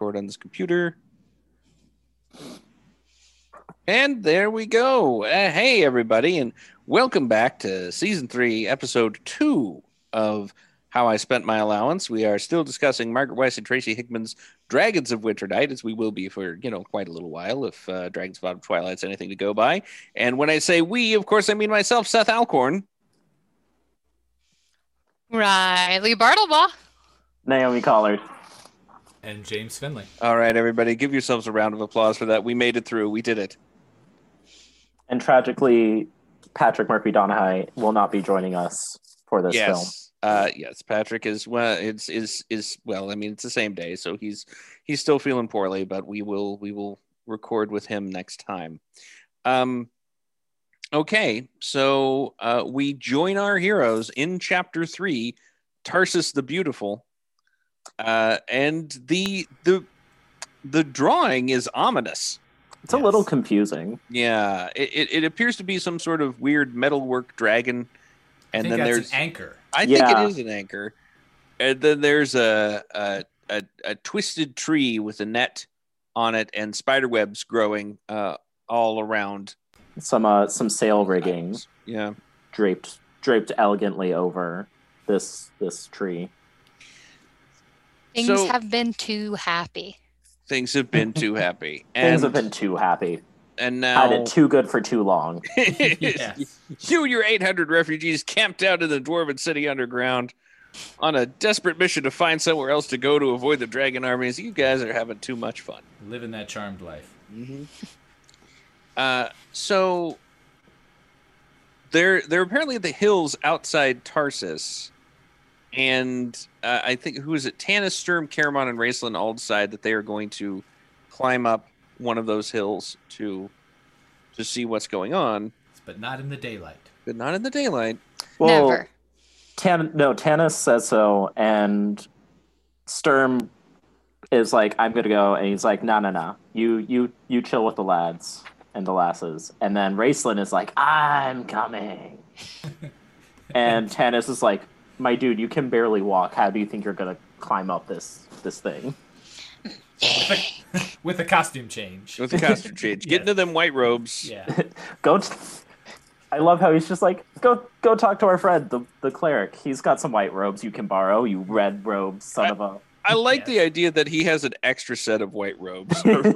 record on this computer. And there we go. Uh, hey, everybody, and welcome back to season three, episode two of How I Spent My Allowance. We are still discussing Margaret Weis and Tracy Hickman's Dragons of Winter Night, as we will be for, you know, quite a little while if uh, Dragons of Autumn Twilight's anything to go by. And when I say we, of course, I mean myself, Seth Alcorn. Riley Bartlebaugh. Naomi Collard. And James Finley. All right, everybody, give yourselves a round of applause for that. We made it through. We did it. And tragically, Patrick Murphy Donahue will not be joining us for this film. yes. Uh, yes, Patrick is well. It's is is well. I mean, it's the same day, so he's he's still feeling poorly, but we will we will record with him next time. Um. Okay, so uh, we join our heroes in chapter three, Tarsis the Beautiful, uh, and the the the drawing is ominous. It's a little confusing. Yeah, it, it, it appears to be some sort of weird metalwork dragon, and I think then there's an anchor. I think it is an anchor. And then there's a a, a a twisted tree with a net on it and spider webs growing uh, all around. Some uh, some sail rigging Yeah. draped draped elegantly over this this tree. Things So- have been too happy. Things have been too happy. And, Things have been too happy. and now Had it too good for too long. Yes. you and your 800 refugees camped out in the dwarven city underground on a desperate mission to find somewhere else to go to avoid the dragon armies. You guys are having too much fun. Living that charmed life. Uh, so they're they're apparently at the hills outside Tarsis, and uh, I think who is it? Tanis, Sturm, Caramon, and Raistlin all decide that they are going to climb up one of those hills to to see what's going on, But not in the daylight. but not in the daylight. Well, Never. Tan no, Tanis says so, and Sturm is like, "I'm gonna go," and he's like, "No, no, no, you you you chill with the lads and the lasses." And then Raistlin is like, "I'm coming," and Tanis is like, "My dude, you can barely walk. How do you think you're gonna climb up this this thing?" With a costume change. With a costume change, get Yes. into them white robes. Yeah. Go. T- I love how he's just like, "Go go talk to our friend, the the cleric. He's got some white robes you can borrow. You red robe son of a. I like Yes. the idea that he has an extra set of white robes laying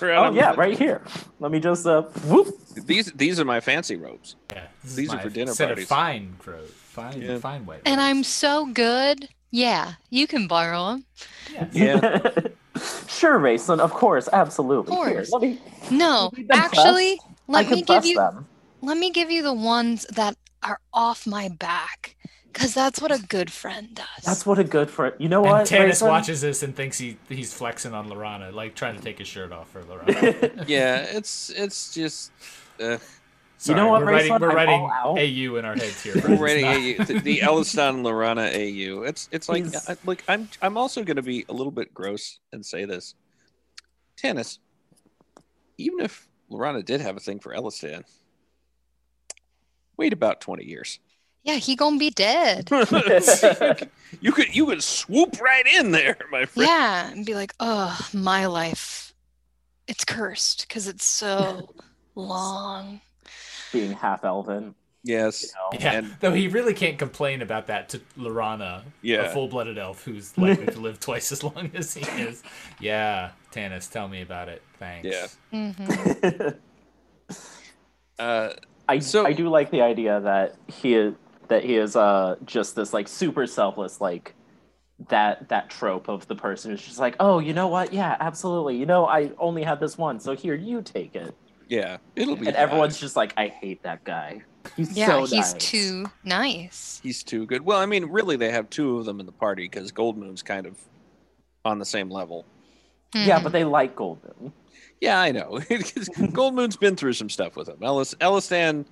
around. Oh yeah, right here. Let me just uh, whoop. These these are my fancy robes. yeah. These are for dinner set parties. Of fine crows. Fine, Yeah. fine white. And I'm so good. Yeah, you can borrow them. Yes. Yeah. sure, Mason. Of course, absolutely. Of Here, course. let me. No, You need actually, I let can me give you them. let me give you the ones that are off my back, because that's what a good friend does. That's what a good friend. You know And what? Tanis Mason? watches this and thinks he he's flexing on Laurana, like trying to take his shirt off for Laurana. yeah, it's it's just uh, Sorry, know what, we're writing, Raistlin? we're writing out. AU in our heads here. we're writing AU, the, the Elistan Laurana AU. It's it's like He's- I, like I'm I'm also going to be a little bit gross and say this. Tanis, even if Laurana did have a thing for Elistan, wait about twenty years. yeah, he gonna be dead. you could you could swoop right in there, my friend. yeah, and be like, oh, my life, it's cursed because it's so long. Being half elven. Yes. You know? Yeah, And- though he really can't complain about that to Laurana, Yeah. a full-blooded elf who's likely to live twice as long as he is. Yeah, Tanis, tell me about it. Thanks. Yeah. hmm Uh, I So- I do like the idea that he is that he is uh just this like super selfless like that that trope of the person who's just like oh you know what yeah absolutely you know I only had this one so here you take it yeah, it'll be. and fine. everyone's just like I hate that guy he's Yeah, so he's nice. too nice. He's too good. Well, I mean, really, they have two of them in the party because Goldmoon's kind of on the same level. yeah Mhm. but they like Golden Yeah, I know. Goldmoon's been through some stuff with him. Ellis, Elistan,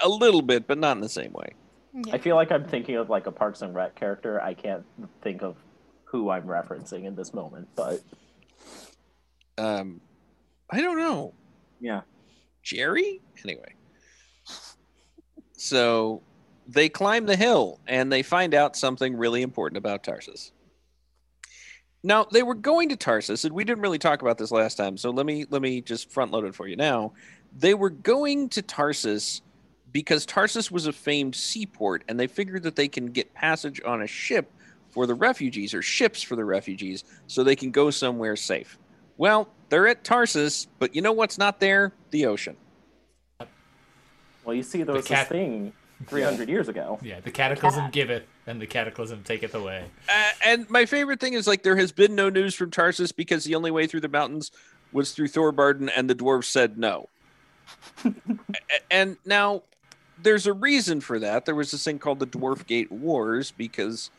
a little bit, but not in the same way. Yeah. I feel like I'm thinking of like a Parks and Rec character I can't think of who I'm referencing in this moment but Um, I don't know. Yeah Jerry? Anyway. So they climb the hill and they find out something really important about Tarsis. Now they were going to Tarsis, and we didn't really talk about this last time. So let me let me just front load it for you now. They were going to Tarsis because Tarsis was a famed seaport, and they figured that they can get passage on a ship for the refugees or ships for the refugees, so they can go somewhere safe. Well, they're at Tarsis, but you know what's not there? The ocean. Well, you see, there was cat- this thing 300 years ago. Yeah, the cataclysm giveth, and the cataclysm taketh away. Uh, and my favorite thing is like there has been no news from Tarsis because the only way through the mountains was through Thorbardin, and the dwarves said no. And now there's a reason for that. There was this thing called the Dwarf Gate Wars because,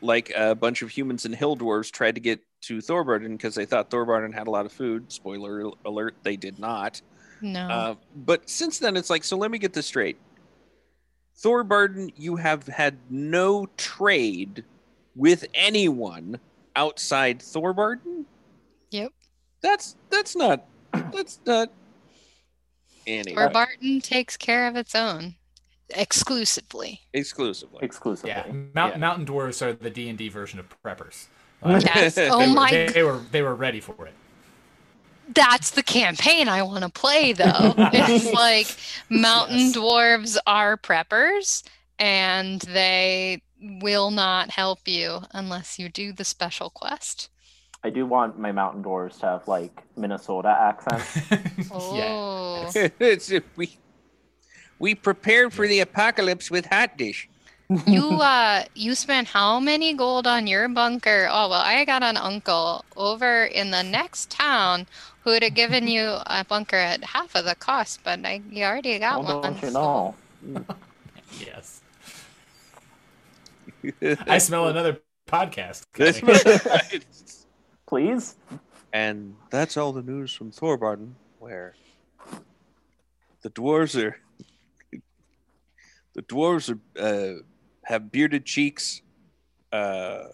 like, a bunch of humans and hill dwarves tried to get to Thorbardin because they thought Thorbardin had a lot of food. Spoiler alert: they did not. No. Uh, but since then, it's like, so let me get this straight. Thorbardin, you have had no trade with anyone outside Thorbardin. Yep. That's that's not that's not. Anyway, or Barton takes care of its own exclusively. exclusively. Exclusively. Yeah, Mount, Yeah. mountain dwarves are the D and D version of preppers. Like, Yes. they Oh my They, they were they were ready for it. That's the campaign I want to play, though. it's like mountain Yes. dwarves are preppers, and they will not help you unless you do the special quest. I do want my mountain dwarves to have like Minnesota accents. yeah. Oh, it's we we prepared for the apocalypse with hot dish. You uh, you spent how many gold on your bunker? Oh well, I got an uncle over in the next town who would have given you a bunker at half of the cost, but I you already got well, one. don't you so- know? Yes. I smell another podcast. That's coming. right. Please? And that's all the news from Thorbardin, where the dwarves are the dwarves are uh, have bearded cheeks, uh,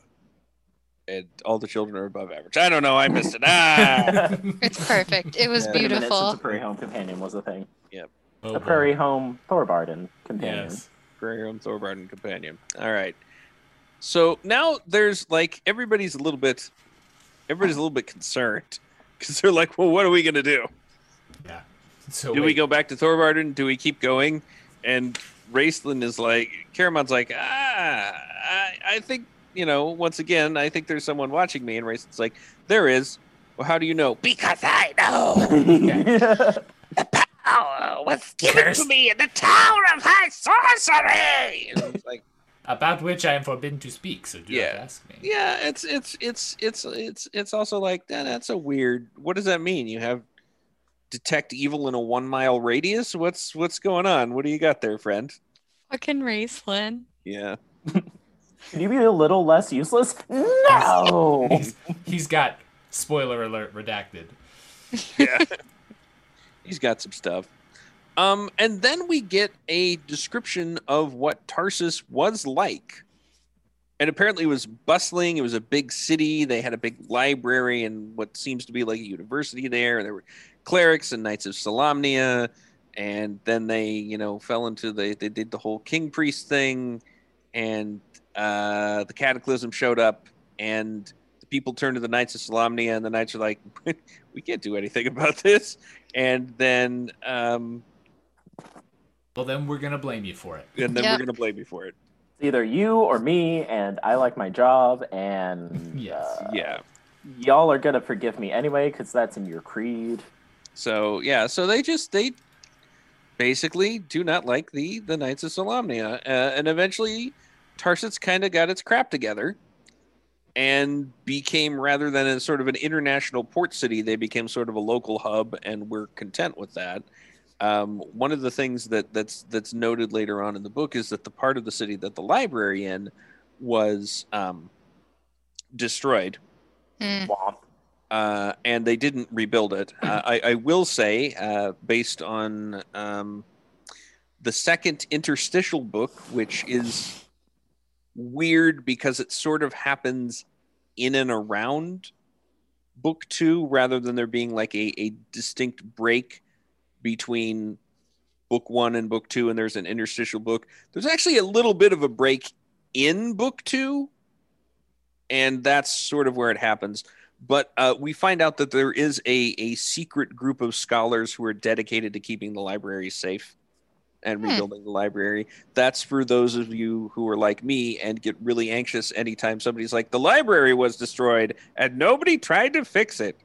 and all the children are above average. I don't know. I missed it. Ah, It's perfect. It was It's been a minute since beautiful. the Prairie Home Companion was a thing. Oh, The boy. Prairie Home Thorbardin Companion. Yes. Prairie Home Thorbardin companion. All right. So now there's like everybody's a little bit, everybody's a little bit concerned because they're like, well, what are we gonna do? Yeah. So do we wait, go back to Thorbardin? Do we keep going? And Raistlin is like, Caramon's like, ah, I, I think, you know, once again, I think there's someone watching me. And Raistlin's like, there is. Well, how do you know? Because I know. The power was given Cursed. to me in the Tower of High Sorcery. And it's like, about which I am forbidden to speak, so do Yeah. not ask me. yeah, it's it's it's it's it's it's also like that. That's a weird. What does that mean? You have detect evil in a one mile radius. What's what's going on? What do you got there, friend? Fucking Raistlin. Yeah. Can you be a little less useless? No! He's, he's got spoiler alert redacted. yeah. He's got some stuff. Um, and then we get a description of what Tarsis was like. And apparently it was bustling. It was a big city. They had a big library and what seems to be like a university there. And there were clerics and knights of Solamnia. And then they, you know, fell into the, they did the whole king priest thing. And uh, the cataclysm showed up. And the people turned to the knights of Solamnia. And the knights are like, we can't do anything about this. And then, um, Well, then we're gonna blame you for it. and then Yep. we're gonna blame you for it. Either you or me, and I like my job, and Yes. uh, Yeah. y'all are gonna forgive me anyway, because that's in your creed. So yeah, so they just they basically do not like the the Knights of Solamnia, uh, and eventually Tarsis kind of got its crap together and became rather than a sort of an international port city, they became sort of a local hub, and we're content with that. Um, one of the things that that's that's noted later on in the book is that the part of the city that the library in was um, destroyed Hmm. Womp. Uh, and they didn't rebuild it. Uh, I, I will say, uh, based on um, the second interstitial book, which is weird because it sort of happens in and around book two rather than there being like a, a distinct break between book one and book two, and there's an interstitial book. There's actually a little bit of a break in book two and that's sort of where it happens. But uh, we find out that there is a a secret group of scholars who are dedicated to keeping the library safe and Hmm. rebuilding the library. That's for those of you who are like me and get really anxious anytime somebody's like, "The library was destroyed and nobody tried to fix it."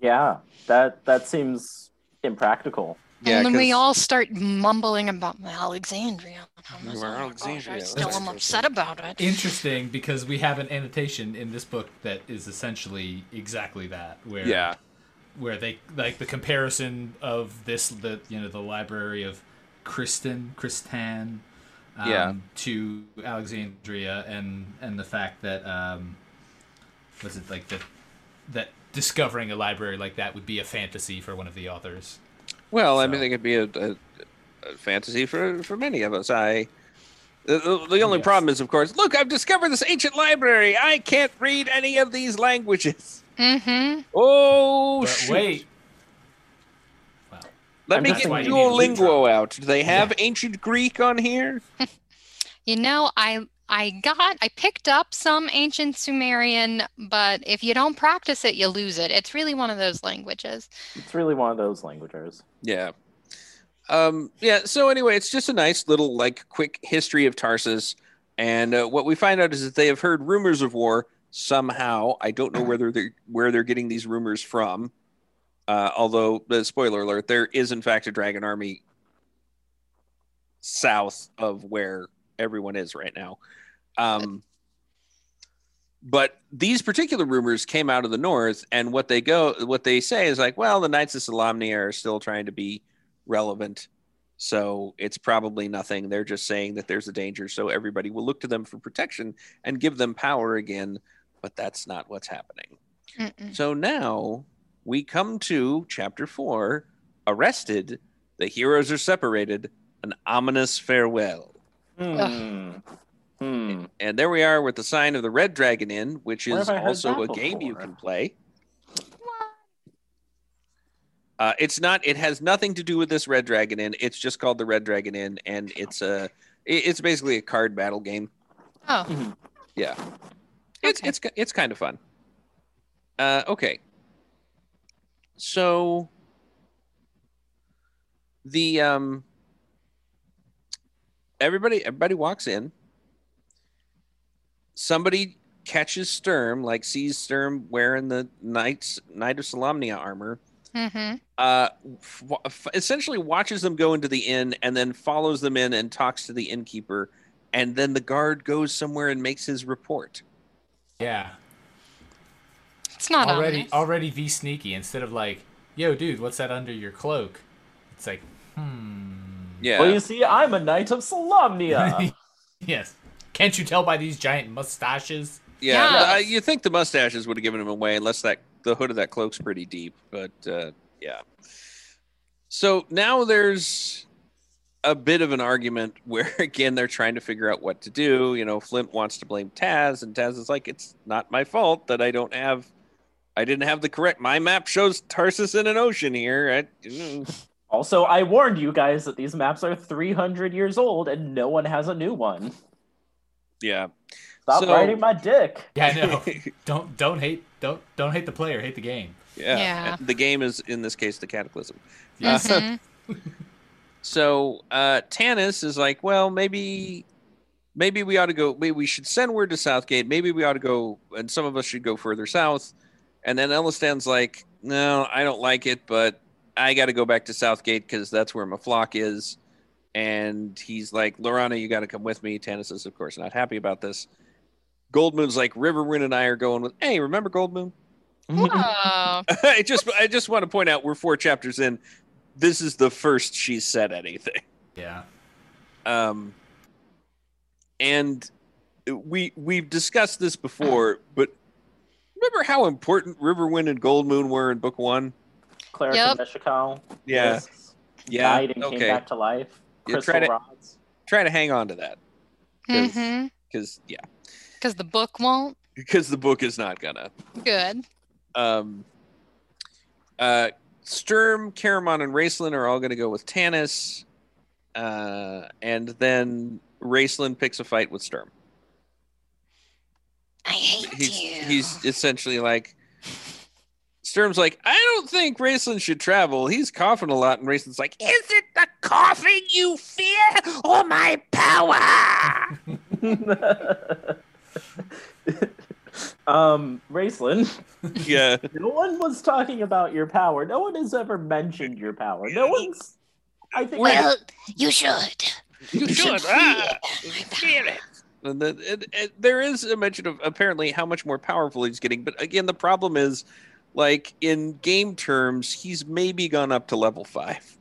Yeah, that that seems impractical. Yeah, and then we all start mumbling about Alexandria. I'm Well, like, "Oh Alexandria, I that's still am upset about it. Interesting because we have an annotation in this book that is essentially exactly that. Where Yeah. where they like the comparison of this the you know the library of Kristen Kristan um, Yeah. to Alexandria and and the fact that um was it like that that discovering a library like that would be a fantasy for one of the authors. Well, I mean, it could be a, a, a fantasy for for many of us. I. The, the- the only Yes. problem is, of course, look, I've discovered this ancient library. I can't read any of these languages. Mm-hmm. Oh, But shoot. wait, Let I'm me get thinking- Duolingo out. Do they have ancient Greek on here? You know, I I got I picked up some ancient Sumerian, but if you don't practice it, you lose it. It's really one of those languages. It's really one of those languages. Yeah. Um, yeah. So anyway, it's just a nice little like quick history of Tarsis, and uh, what we find out is that they have heard rumors of war somehow. I don't know whether they're where they're getting these rumors from. Uh, although, the spoiler alert, there is in fact a dragon army south of where everyone is right now. Um, but these particular rumors came out of the north, and what they go, what they say is like, well, the Knights of Solamnia are still trying to be relevant, so it's probably nothing. They're just saying that there's a danger, so everybody will look to them for protection and give them power again. But that's not what's happening. Mm-mm. So now we come to chapter four. Arrested, the heroes are separated. An ominous farewell. Hmm. Hmm. And there we are with the sign of the Red Dragon Inn, which is have I heard also a game you can play. Uh, it's not. It has nothing to do with this Red Dragon Inn. It's just called the Red Dragon Inn, and it's a. It's basically a card battle game. Oh, Yeah, it's Okay. it's it's kind of fun. Uh, okay. So the um everybody everybody walks in. Somebody catches Sturm, like sees Sturm wearing the Knights Knight of Solamnia armor. mm-hmm. Uh, f- f- essentially watches them go into the inn and then follows them in and talks to the innkeeper, and then the guard goes somewhere and makes his report. yeah, It's not already ominous. already v sneaky instead of like, yo, dude, what's that under your cloak? It's like, hmm. Yeah. Well, you see, I'm a knight of Solamnia. yes. Can't you tell by these giant mustaches? Yeah, Yeah. uh, you think the mustaches would have given him away, unless that the hood of that cloak's pretty deep. But uh, yeah. So now there's a bit of an argument where again they're trying to figure out what to do. You know, Flint wants to blame Taz, and Taz is like, "It's not my fault that I don't have, I didn't have the correct. My map shows Tarsis in an ocean here. I, mm." Also, I warned you guys that these maps are 300 years old and no one has a new one. yeah, Stop So- riding my dick. Yeah, I know. don't don't hate don't don't hate the player, hate the game. yeah. Yeah. The game is in this case the Cataclysm. Yes. Mhm. So uh, Tanis is like, well, maybe, maybe we ought to go. Maybe we should send word to Southgate. Maybe we ought to go, and some of us should go further south. And then Elistan's like, no, I don't like it, but I got to go back to Southgate because that's where my flock is. And he's like, Laurana, you got to come with me. Tanis is, of course, not happy about this. Goldmoon's like, Riverwind and I are going with, hey, remember Goldmoon? Moon? I just I just want to point out we're four chapters in. This is the first she said anything. Yeah. Um and we we've discussed this before, but remember how important Riverwind and Goldmoon were in book 1? Claire yep. from Mishakal. Yeah. Yeah. Died and okay. came back to life. Crystal try to, rods. Try to hang on to that. Because, mm-hmm. yeah. Because the book won't. Because the book is not gonna. Good. Um. Uh, Sturm, Caramon, and Raistlin are all gonna go with Tanis. Uh, and then Raistlin picks a fight with Sturm. I hate he's, you. He's essentially like, Sturm's like, I don't think Raistlin should travel. He's coughing a lot, and Raistlin's like, Is it the coughing you fear or my power? um, Raistlin, yeah. no one was talking about your power. No one has ever mentioned your power. No one's. I think. well, you should. You should. should Ah, fear my fear it. And then- and- and there is a mention of apparently how much more powerful he's getting, but again, the problem is, like in game terms, he's maybe gone up to level five.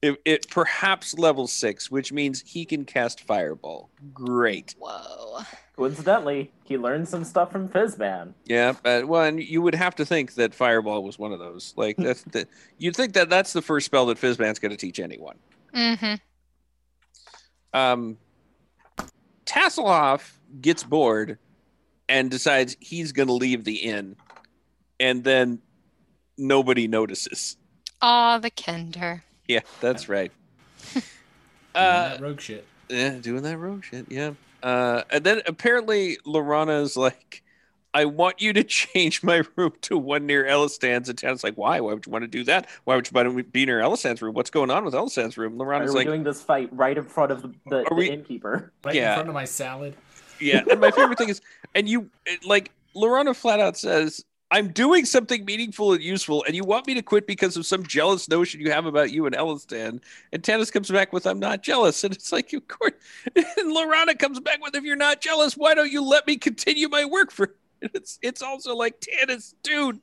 It, it perhaps level six, which means he can cast Fireball. Great. Whoa. Coincidentally, he learned some stuff from Fizban. Yeah, but well, and you would have to think that Fireball was one of those. Like that's the you'd think that that's the first spell that Fizban's going to teach anyone. Mm-hmm. um, Tasslehoff gets bored and decides he's going to leave the inn, and then nobody notices. Aw, the Kender. Yeah, that's right. Doing Uh, that rogue shit. yeah, doing that rogue shit. Yeah. Uh, and then apparently Laurana is like, I want you to change my room to one near Elistan's. And Tan's like, why? Why would you want to do that? Why would you want to be near Elistan's room? What's going on with Elistan's room? Are Laurana's we like, doing this fight right in front of the, the, Are the we- innkeeper? Right yeah. in front of my salad. Yeah, and my favorite thing is, and you like Laurana flat out says, "I'm doing something meaningful and useful, and you want me to quit because of some jealous notion you have about you and Elistan." And Tanis comes back with, "I'm not jealous," and it's like, of course. And Laurana comes back with, "If you're not jealous, why don't you let me continue my work for?" It's it's also like Tanis, dude.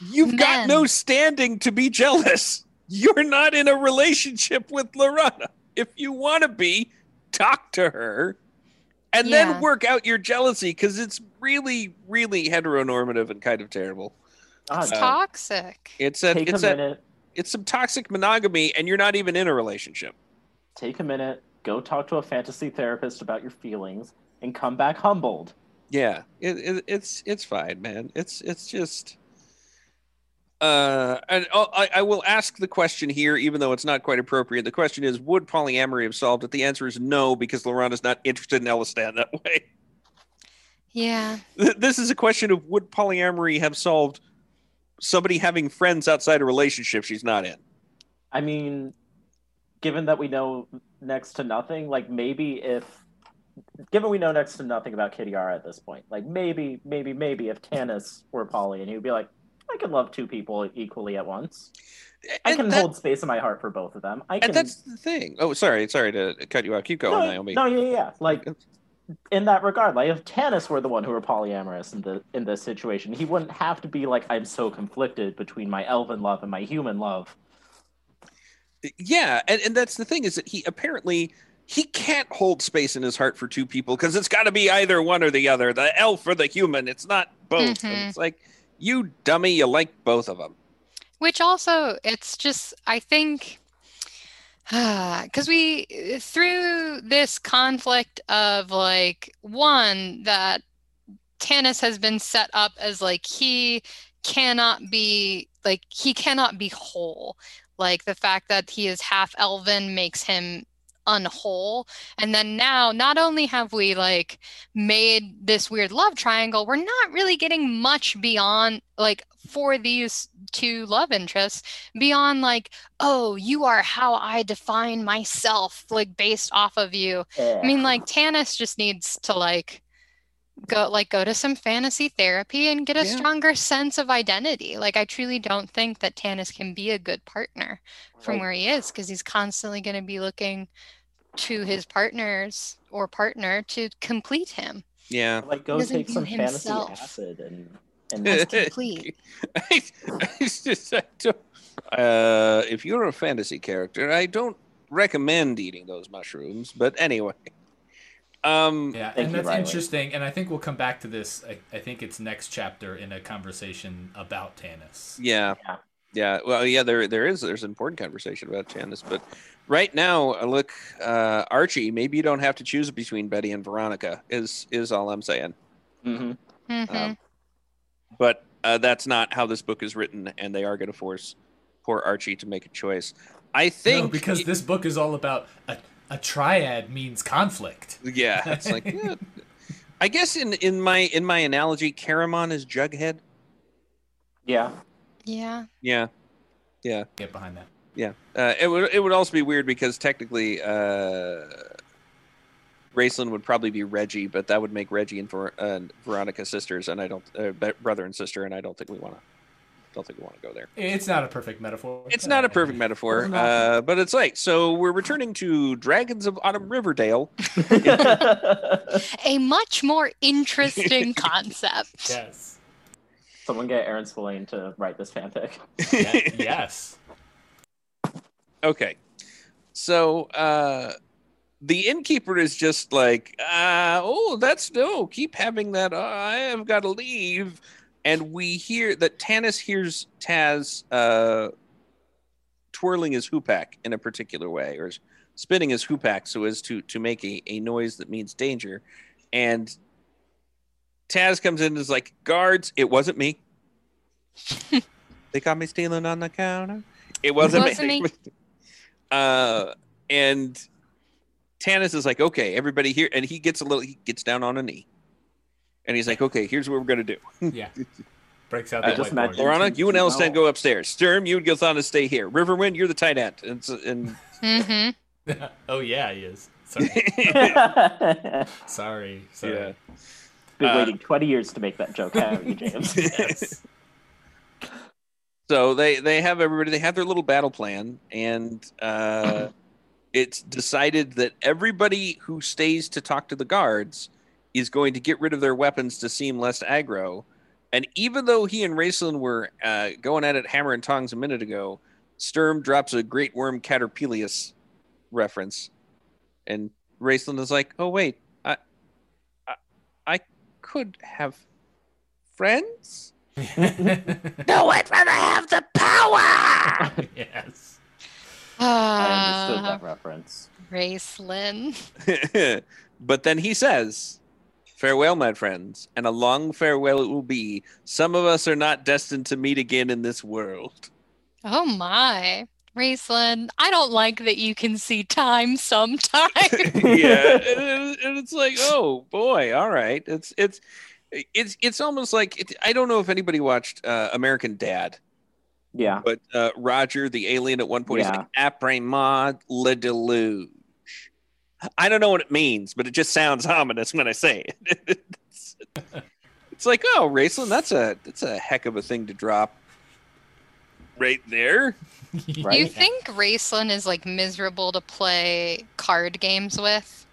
You've got no standing to be jealous. You're not in a relationship with Laurana. If you want to be, talk to her and Yeah. then work out your jealousy because it's really, really heteronormative and kind of terrible. It's Uh, toxic. It's a, take it's a a, minute. it's some toxic monogamy, and you're not even in a relationship. Take a minute. Go talk to a fantasy therapist about your feelings, and come back humbled. Yeah, it, it, it's it's fine, man. It's it's just. Uh, and I'll- I, I will ask the question here, even though it's not quite appropriate. The question is, would polyamory have solved it? The answer is no, because is not interested in Elistan that way. Yeah. This is a question of would polyamory have solved somebody having friends outside a relationship she's not in? I mean, given that we know next to nothing, like maybe if, given we know next to nothing about Kitiara at this point, like maybe, maybe, maybe if Tanis were Polly and he would be like, I can love two people equally at once. I can that- hold space in my heart for both of them. I can. And that's the thing. Oh, sorry, sorry to cut you off. Keep going, no, Naomi. no, yeah, yeah, yeah. Like in that regard, like if Tanis were the one who were polyamorous in the in this situation, he wouldn't have to be like, I'm so conflicted between my elven love and my human love. Yeah, and, and that's the thing is that he apparently he can't hold space in his heart for two people because it's got to be either one or the other, the elf or the human. It's not both. And Mhm. it's like you dummy, you like both of them. Which also, it's just, I think, because we, through this conflict of like, one, that Tanis has been set up as like, he cannot be, like, he cannot be whole. Like, the fact that he is half elven makes him unwhole. And then now, not only have we like made this weird love triangle, we're not really getting much beyond like for these two love interests beyond like, oh, you are how I define myself, like based off of you. I mean, like Tanis just needs to like go like go to some fantasy therapy and get a Yeah. stronger sense of identity. Like I truly don't think that tanis can be a good partner from Right. where he is because he's constantly going to be looking to his partners or partner to complete him Yeah. like go take some himself. fantasy acid and and as complete. I, it's just, I don't, uh, if you're a fantasy character, I don't recommend eating those mushrooms. But anyway, um, Yeah, and that's Riley. interesting. And I think we'll come back to this. I, I think it's next chapter in a conversation about Tanis. Yeah. Yeah. Yeah. Well, yeah, there there is there's an important conversation about Tanis, but right now, uh, look, uh, Archie, maybe you don't have to choose between Betty and Veronica. Is is all I'm saying. hmm Mhm. Um, but uh, that's not how this book is written, and they are going to force poor Archie to make a choice. I think no, because this book is all about a, a triad means conflict. Yeah, it's like. yeah. I guess in in my in my analogy, Caramon is Jughead. Yeah. Yeah. Yeah, yeah, Get behind that. Yeah. Uh, it would it would also be weird because technically, uh, Raistlin would probably be Reggie, but that would make Reggie and Ver- uh, Veronica sisters, and I don't uh, brother and sister, and I don't think we want to. Don't think we want to go there. It's not a perfect metaphor. It's not a perfect metaphor, It's uh, but it's like so. We're returning to Dragons of Autumn Riverdale. A much more interesting concept. Yes. Someone get Aaron Spillane to write this fanfic. Yes. Okay. So uh the innkeeper is just like, uh, oh, that's no, keep having that. Uh, I have got to leave. And we hear that Tanis hears Taz uh, twirling his hoopak in a particular way, or spinning his hoopak so as to to make a, a noise that means danger. And Taz comes in and is like, guards, it wasn't me. they got me stealing on the counter. It wasn't, wasn't me. Uh, and Tanis is like, okay, everybody here, and he gets a little, he gets down on a knee, and he's like, okay, here's what we're gonna do. Yeah. Breaks out I the just whiteboard. imagine- Laurana, you and No. Elistan go upstairs. Sturm, you and Gilthana stay here. Riverwind, you're the tight end. And, and Mm-hmm. oh yeah, he is. Sorry. Been Sorry. Sorry. Yeah. Uh, waiting 20 years to make that joke, haven't you, James? Yes. So they they have everybody. They have their little battle plan, and uh, it's decided that everybody who stays to talk to the guards is going to get rid of their weapons to seem less aggro. And even though he and Raistlin were uh, going at it hammer and tongs a minute ago, Sturm drops a great worm Catyrpelius reference, and Raceland is like, "Oh wait, I, I, I could have friends." No, I'd rather have the power. yes. I understood Uh, that reference. Raistlin. but then he says, Farewell, my friends, and a long farewell it will be. Some of us are not destined to meet again in this world. Oh my. Raistlin, I don't like that you can see time sometimes. yeah, and, and it's like, oh boy, all right. It's it's it's it's almost like it, I don't know if anybody watched uh, American Dad, Yeah. but uh, Roger the alien at one point is Yeah. like après moi le deluge. I don't know what it means, but it just sounds ominous when I say it. it's, it's like, oh, Raistlin, that's a that's a heck of a thing to drop right there. Do Right? you think Raistlin is like miserable to play card games with?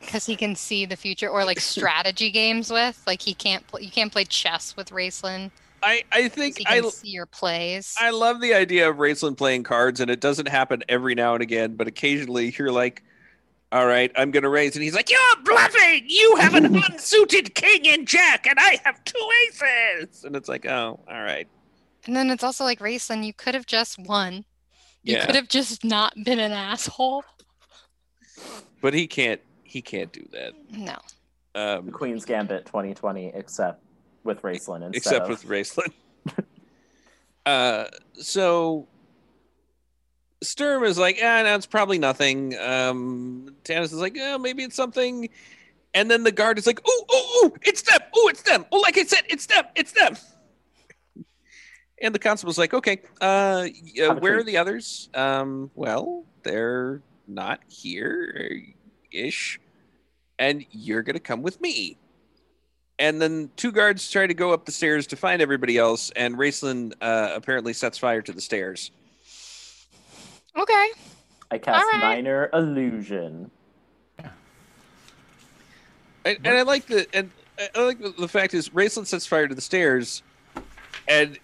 Because he can see the future, or like strategy games with. Like he can't, pl- you can't play chess with Raistlin. I I think He I can see your plays. I love the idea of Raistlin playing cards, and it doesn't happen every now and again, but occasionally you're like, all right, I'm going to raise. And he's like, you're bluffing. You have an unsuited king and jack, and I have two aces. And it's like, oh, all right. And then it's also like Raistlin, you could have just won. You Yeah. could have just not been an asshole. But he can't, he can't do that. No. The Um, Queen's Gambit 2020, except with Raistlin instead except of... with Raistlin. uh, so Sturm is like, ah, no, it's probably nothing. Um, Tanis is like, oh, maybe it's something. And then the guard is like, oh, oh, ooh, it's them. Ooh, it's them. Oh, like I said, it's them. It's them. And the constable's like, okay, uh, uh, where are the others? Um, well, they're not here ish. And you're going to come with me. And then two guards try to go up the stairs to find everybody else, and Raistlin uh, apparently sets fire to the stairs. Okay. I cast All right. Minor Illusion. And, and I like the and I like the, the fact is Raistlin sets fire to the stairs, and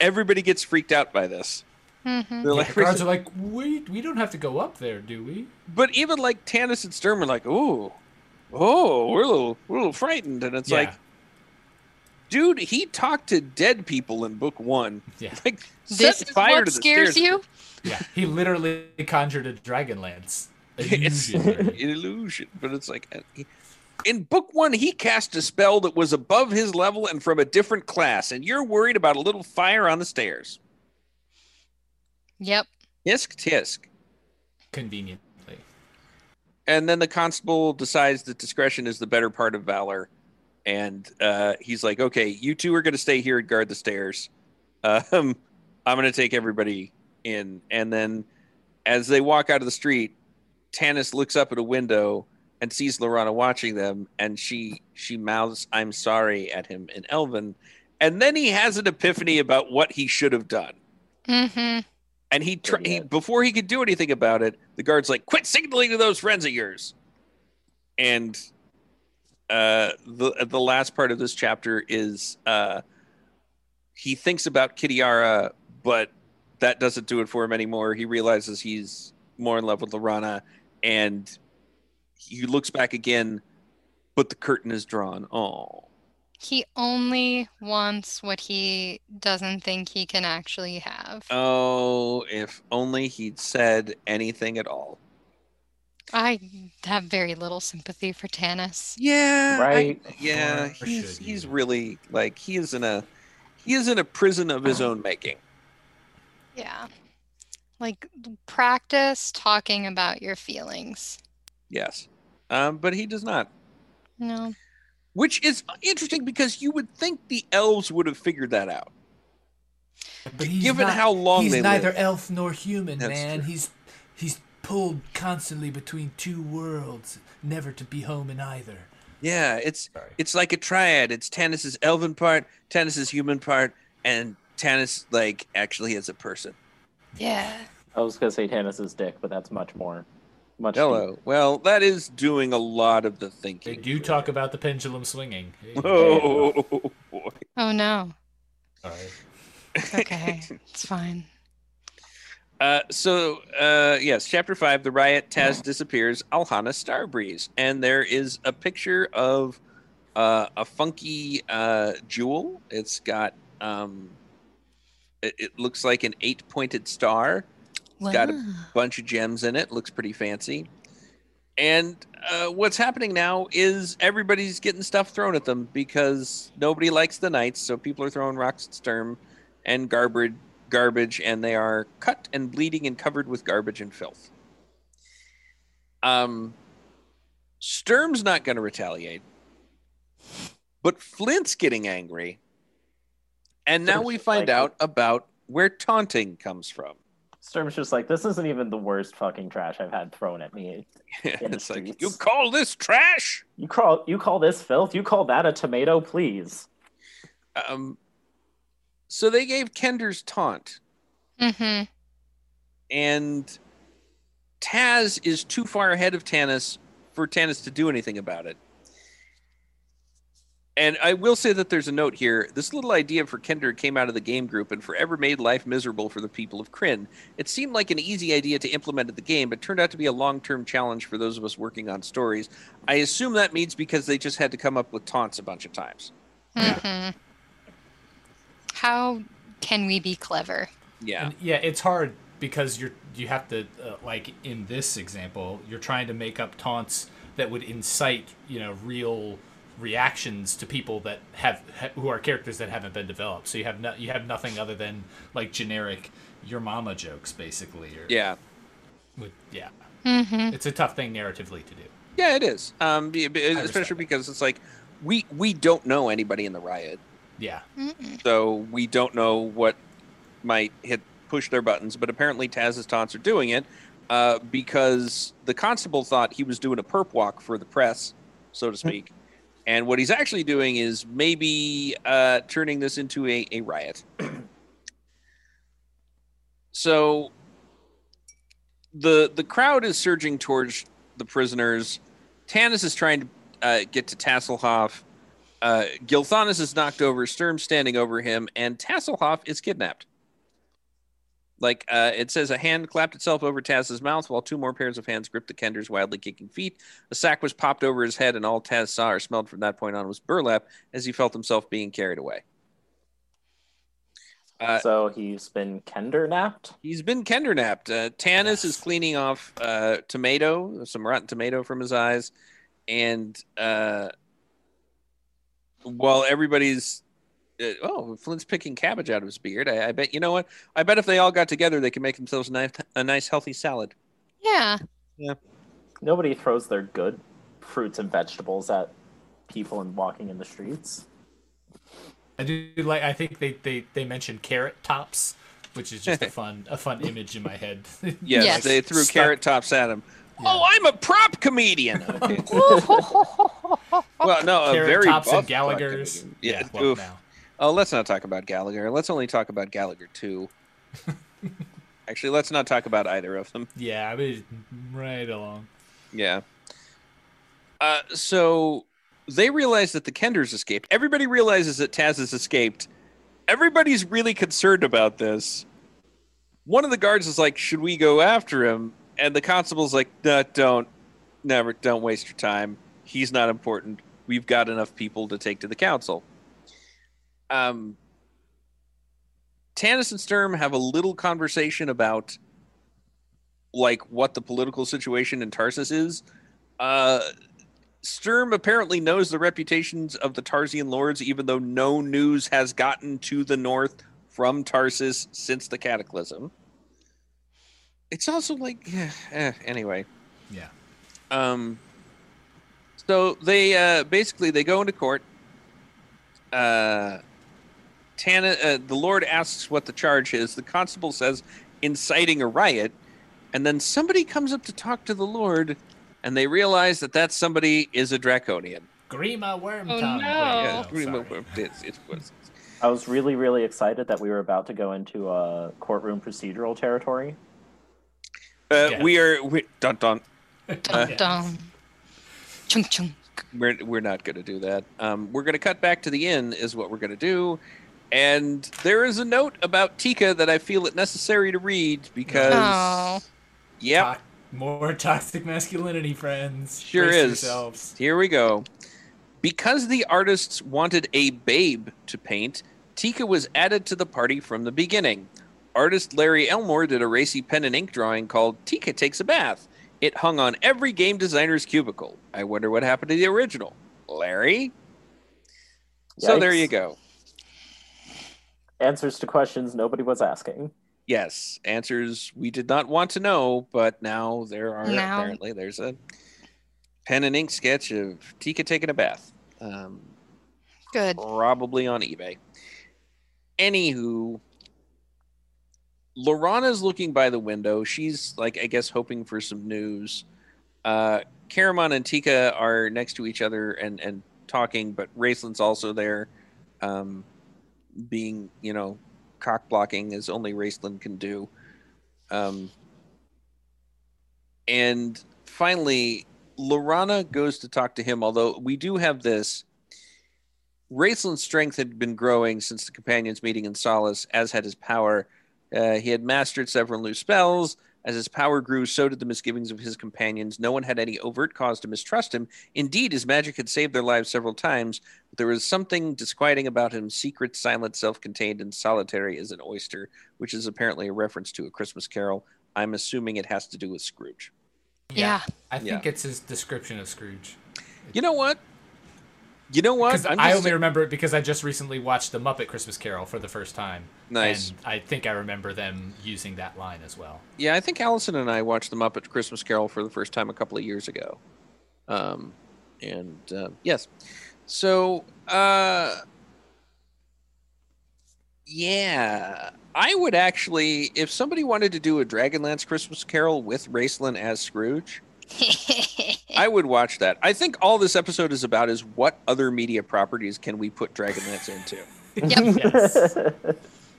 everybody gets freaked out by this. Hmm They're Yeah, the guards are like, wait, we don't have to go up there, do we? but even like Tanis and Sturm are like, "Ooh, oh, we're a little, we're a little frightened," and it's Yeah. like, dude, he talked to dead people in book one. Yeah. Like, This set is fire what to scares stairs. you? Yeah, he literally conjured a dragon lance. it's Illusion, an illusion, but it's like uh, he- in book one, he cast a spell that was above his level and from a different class, and you're worried about a little fire on the stairs. Yep. Tisk tisk. Conveniently. and then the constable decides that discretion is the better part of valor, and uh, he's like, "Okay, you two are going to stay here and guard the stairs. Um, I'm going to take everybody in." And then, as they walk out of the street, Tanis looks up at a window and sees Laurana watching them, and she she mouths "I'm sorry" at him in Elven, and then he has an epiphany about what he should have done. Mm-hmm. And he, tr- he before he could do anything about it, the guard's like, "Quit signaling to those friends of yours." And uh, the the last part of this chapter is uh, he thinks about Kitiara, but that doesn't do it for him anymore. He realizes he's more in love with Laurana, and he looks back again, but the curtain is drawn. Oh, He only wants what he doesn't think he can actually have. oh! If only he'd said anything at all. I have very little sympathy for Tanis. Yeah, I- Right. yeah, Or he's he's really like he is in a he is in a prison of his own making. Yeah. Like practice talking about your feelings. Yes, um, but he does not, No. Which is interesting because you would think the elves would have figured that out, But he's given not- how long he's they neither live. elf nor human, That's man. true. He's he's pulled constantly between two worlds, never to be home in either. Yeah, it's Sorry. it's like a triad. It's Tanis's elven part, Tanis's human part, and Tanis like actually is a person. Yeah. I was gonna say Tanis's dick, but that's much more. Much Hello. Well, that is doing a lot of the thinking. They do talk about the pendulum swinging. Hey, Oh boy. Oh no. sorry. It's okay. it's fine. Uh, so uh, yes, chapter five, the riot. Taz disappears. Alhana Starbreeze, and there is a picture of uh, a funky uh, jewel. It's got um, it, it looks like an eight-pointed star. It's got a bunch of gems in it. Looks pretty fancy. And uh, what's happening now is everybody's getting stuff thrown at them because nobody likes the knights, so people are throwing rocks at Sturm and garbage, garbage, and they are cut and bleeding and covered with garbage and filth. Um, Sturm's not going to retaliate, but Flint's getting angry, and now we find out about where taunting comes from. Sturm's just like, this isn't even the worst fucking trash I've had thrown at me. In the it's like you call this trash. You call you call this filth? You call that a tomato, please? Um, so they gave Kender's taunt, Mm-hmm. and Taz is too far ahead of Tanis for Tanis to do anything about it. And I will say that there's a note here. This little idea for Kender came out of the game group and forever made life miserable for the people of Krynn. It seemed like an easy idea to implement at the game, but turned out to be a long term challenge for those of us working on stories. I assume that means because they just had to come up with taunts a bunch of times. Mm-hmm. How can we be clever? Yeah. And yeah, it's hard because you're you have to uh, like in this example, you're trying to make up taunts that would incite you know real reactions to people that have who are characters that haven't been developed. So you have no, you have nothing other than like generic your mama jokes basically. Or, Yeah. with, yeah. Mm-hmm. It's a tough thing narratively to do. Yeah, it is. Um, be- be- respect especially because it's like we we don't know anybody in the riot, Yeah. Mm-mm. so we don't know what might hit push their buttons. But apparently, Taz's taunts are doing it uh, because the constable thought he was doing a perp walk for the press, so to speak. And what he's actually doing is maybe uh, turning this into a, a riot. so the the crowd is surging towards the prisoners. Tanis is trying to uh, get to Tasslehoff. Uh, Gilthanas is knocked over. Sturm standing over him, and Tasslehoff is kidnapped. Like uh, it says, a hand clapped itself over Taz's mouth, while two more pairs of hands gripped the Kender's wildly kicking feet. A sack was popped over his head, and all Taz saw or smelled from that point on was burlap as he felt himself being carried away. Uh, so he's been Kender napped. He's been Kender napped. Uh, Tanis is cleaning off uh, tomato, some rotten tomato from his eyes, and uh, while everybody's uh, oh, Flint's picking cabbage out of his beard. I, I bet you know what? I bet if they all got together, they could make themselves a nice, a nice healthy salad. Yeah. Yeah. Nobody throws their good fruits and vegetables at people and walking in the streets. I do like. I think they they they mentioned carrot tops, which is just a fun a fun image in my head. Yes, Yes. they threw Stuck- carrot tops at him. Oh, I'm a prop comedian. Okay. well, no, a carrot very tops and Gallagher's. comedian. Yeah. well, oof. now. Oh, let's not talk about Gallagher. Let's only talk about Gallagher two. Actually, let's not talk about either of them. Yeah, I mean, right along. Yeah. Uh, so they realize that the Kenders escaped. Everybody realizes that Tas has escaped. Everybody's really concerned about this. One of the guards is like, "Should we go after him?" And the constable's like, "No, don't. Never. Don't waste your time. He's not important. We've got enough people to take to the council." Um, Tanis and Sturm have a little conversation about like what the political situation in Tarsis is. Uh, Sturm apparently knows the reputations of the Tarsian lords, even though no news has gotten to the north from Tarsis since the Cataclysm. It's also like, eh, eh, anyway. Yeah. Um. So they uh, basically they go into court. Uh, Tana, uh, the Lord asks what the charge is. The constable says inciting a riot, and then somebody comes up to talk to the Lord, and they realize that that somebody is a draconian. Grima Worm Oh, no. Yeah, Wait, no, it, it, it was. I was really, really excited that we were about to go into a courtroom procedural territory. Uh, Yeah. We are we, dun dun. Dun, dun. Chung chung. We're we're not going to do that. Um, we're going to cut back to the inn, is what we're going to do. And there is a note about Tika that I feel it necessary to read because, yep, Tox- more toxic masculinity, friends. Sure Brace is. Yourselves. Here we go. Because the artists wanted a babe to paint, Tika was added to the party from the beginning. Artist Larry Elmore did a racy pen and ink drawing called Tika Takes a Bath. It hung on every game designer's cubicle. I wonder what happened to the original. Larry? So there you go. Answers to questions nobody was asking. Yes, answers we did not want to know, but now there are Now- apparently there's a pen and ink sketch of Tika taking a bath. Um, Good. probably on eBay. Anywho, Laurana's looking by the window. She's like, I guess, hoping for some news. Uh, Caramon and Tika are next to each other and and talking, but Raistlin's also there, um, being you know, cock blocking as only Raistlin can do. Um, and finally, Laurana goes to talk to him. Although we do have this. Raistlin's strength had been growing since the companions meeting in Solace, as had his power. Uh, he had mastered several new spells. As his power grew, so did the misgivings of his companions. No one had any overt cause to mistrust him. Indeed, his magic had saved their lives several times, but there was something disquieting about him secret, silent, self contained, and solitary as an oyster, which is apparently a reference to a Christmas carol. I'm assuming it has to do with Scrooge. Yeah. I think Yeah. it's his description of Scrooge. You know what? You know what? I only remember it because I just recently watched the Muppet Christmas Carol for the first time. Nice. And I think I remember them using that line as well. Yeah, I think Allison and I watched the Muppet Christmas Carol for the first time a couple of years ago. Um, and uh, yes, so uh, yeah, I would actually, if somebody wanted to do a Dragonlance Christmas Carol with Raistlin as Scrooge, I would watch that. I think all this episode is about is what other media properties can we put Dragonlance into? Yep. Yes.